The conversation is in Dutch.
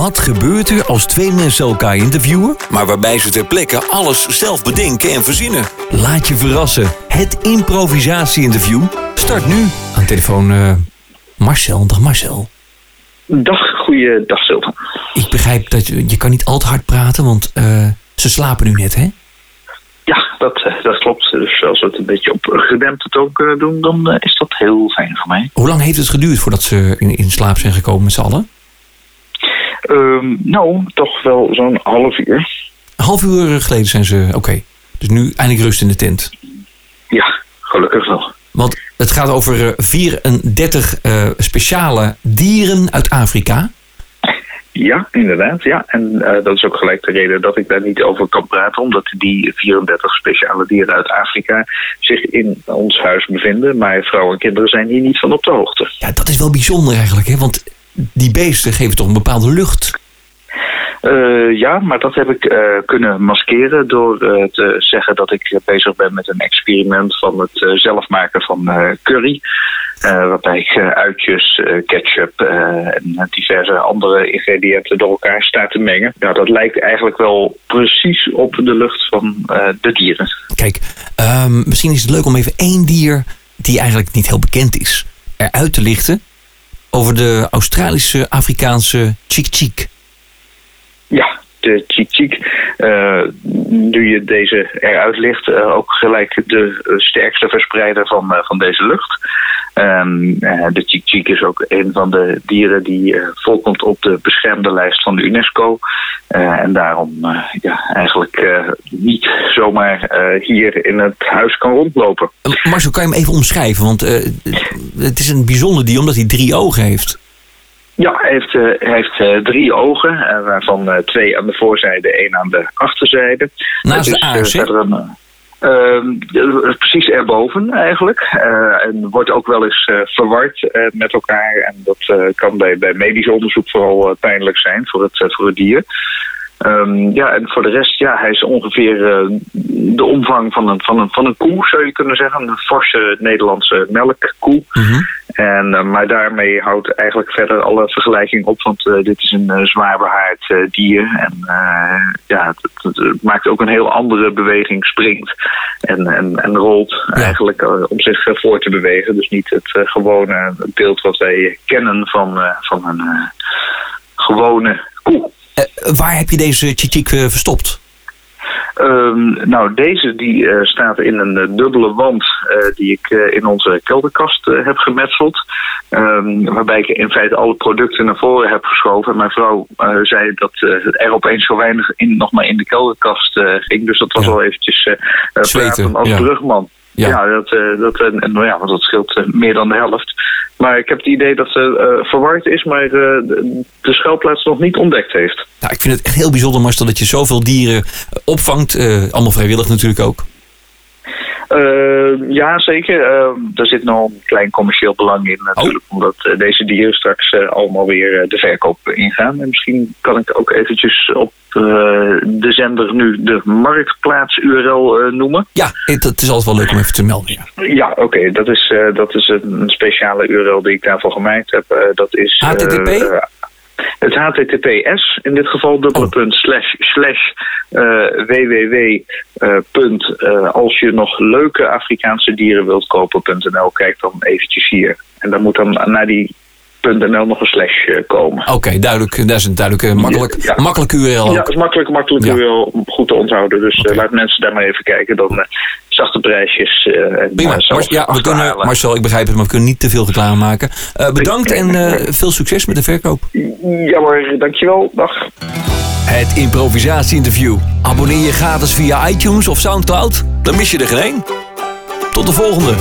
Wat gebeurt er als twee mensen elkaar interviewen, maar waarbij ze ter plekke alles zelf bedenken en verzinnen? Laat je verrassen. Het improvisatie-interview start nu. Aan telefoon eh, Marcel. Dag Marcel. Dag, goeiedag Silvan. Ik begrijp dat je, je kan niet al te hard praten, want eh, ze slapen nu net, hè? Ja, dat, eh, dat klopt. Dus als we het een beetje op gedempte toon kunnen doen, dan is dat heel fijn voor mij. Hoe lang heeft het geduurd voordat ze in, in slaap zijn gekomen met z'n allen? Ehm, nou, toch wel zo'n half uur. Een half uur geleden zijn ze oké. Dus nu eindelijk rust in de tent. Ja, gelukkig wel. Want het gaat over eh, 34 eh, speciale dieren uit Afrika. Ja, inderdaad. Ja. En eh, dat is ook gelijk de reden dat ik daar niet over kan praten. Omdat die 34 speciale dieren uit Afrika zich in ons huis bevinden. Maar vrouwen en kinderen zijn hier niet van op de hoogte. Ja, dat is wel bijzonder eigenlijk, hè? Want die beesten geven toch een bepaalde lucht. Eh, ja, maar dat heb ik eh, kunnen maskeren door eh, te zeggen dat ik bezig ben met een experiment van het zelf maken van curry. Waarbij ik uitjes, ketchup en diverse andere ingrediënten door elkaar sta te mengen. Nou, dat lijkt eigenlijk wel precies op de lucht van de dieren. Kijk, ehm, misschien is het leuk om even één dier die eigenlijk niet heel bekend is, eruit te lichten. Over de Australische Afrikaanse chik-chik. Ja, de chiek-chiek. Eh, nu je deze eruit ligt, eh, ook gelijk de eh, sterkste verspreider van, van deze lucht. Ehm, eh, de chiek-chiek is ook een van de dieren die voorkomt op de beschermde lijst van de UNESCO. En daarom ja, eigenlijk niet zomaar hier in het huis kan rondlopen. Marcel, kan je hem even omschrijven? Want het is een bijzonder dier omdat hij drie ogen heeft. Ja, hij heeft, eh, hij heeft eh, drie ogen, eh, waarvan twee aan de voorzijde, één aan de achterzijde. Naast de aars, eh, ehm, precies erboven eigenlijk. En wordt ook wel eens verward met elkaar. En dat kan bij, bij medisch onderzoek vooral pijnlijk zijn voor het, voor het dier. Ehm, ja, en voor de rest, ja, hij is ongeveer de omvang van een, van, een, van een koe, zou je kunnen zeggen. Een forse Nederlandse melkkoe. Mhm. En, eh, maar daarmee houdt eigenlijk verder alle vergelijking op, want eh, dit is een eh, zwaar behaard eh, dier. En ja, het, maakt ook een heel andere beweging, springt en, en, en rolt eigenlijk om zich voor te bewegen. Dus niet het gewone beeld wat wij kennen van, van een gewone koe. Waar heb je deze chik-chik eh, verstopt? Ehm, nou, deze die eh, staat in een eh, dubbele wand eh, die ik in onze kelderkast heb gemetseld. Ehm, waarbij ik in feite alle producten naar voren heb geschoven. En mijn vrouw zei dat er opeens zo weinig in, nog maar in de kelderkast ging. Dus dat was Ja. wel eventjes Zweten, praten als ja. brugman. Ja. Ja, dat, dat, nou ja, want dat scheelt meer dan de helft. Maar ik heb het idee dat ze eh, verward is, maar eh, de, schuilplaats nog niet ontdekt heeft. Nou, ik vind het echt heel bijzonder, Marcel, dat je zoveel dieren opvangt. Eh, allemaal vrijwillig natuurlijk ook. Eh, ja, zeker. Eh, er zit nog een klein commercieel belang in natuurlijk. Omdat eh, deze dieren straks allemaal weer de verkoop ingaan. En misschien kan ik ook eventjes op de zender nu de marktplaats-URL noemen. Ja, het, het is altijd wel leuk om even te melden. Ja. Ja, oké. Dat is, dat is een speciale URL die ik daarvoor gemaakt heb. Dat is... HTTP? Het HTTPS, in dit geval dubbele Oh. punt slash slash eh, www eh, punt, eh, als je nog leuke Afrikaanse dieren wilt kopen.nl, kijk dan eventjes hier. En dan moet dan naar die .nl nog een slash komen. Oké, duidelijk. Dat is een duidelijk, makkelijk, Ja. makkelijk URL Ja, dat is makkelijk, makkelijk Ja. URL om goed te onthouden. Dus laat mensen daar maar even kijken. Dan zachte prijsjes. eh, en, Prima. eh, Mar- ja, we kunnen. Marcel, ik begrijp het, maar we kunnen niet te veel reclame maken. Eh, bedankt en eh, veel succes met de verkoop. Jammer, dankjewel. Dag. Het improvisatie-interview. Abonneer je gratis via iTunes of Soundcloud. Dan mis je er geen één. Tot de volgende.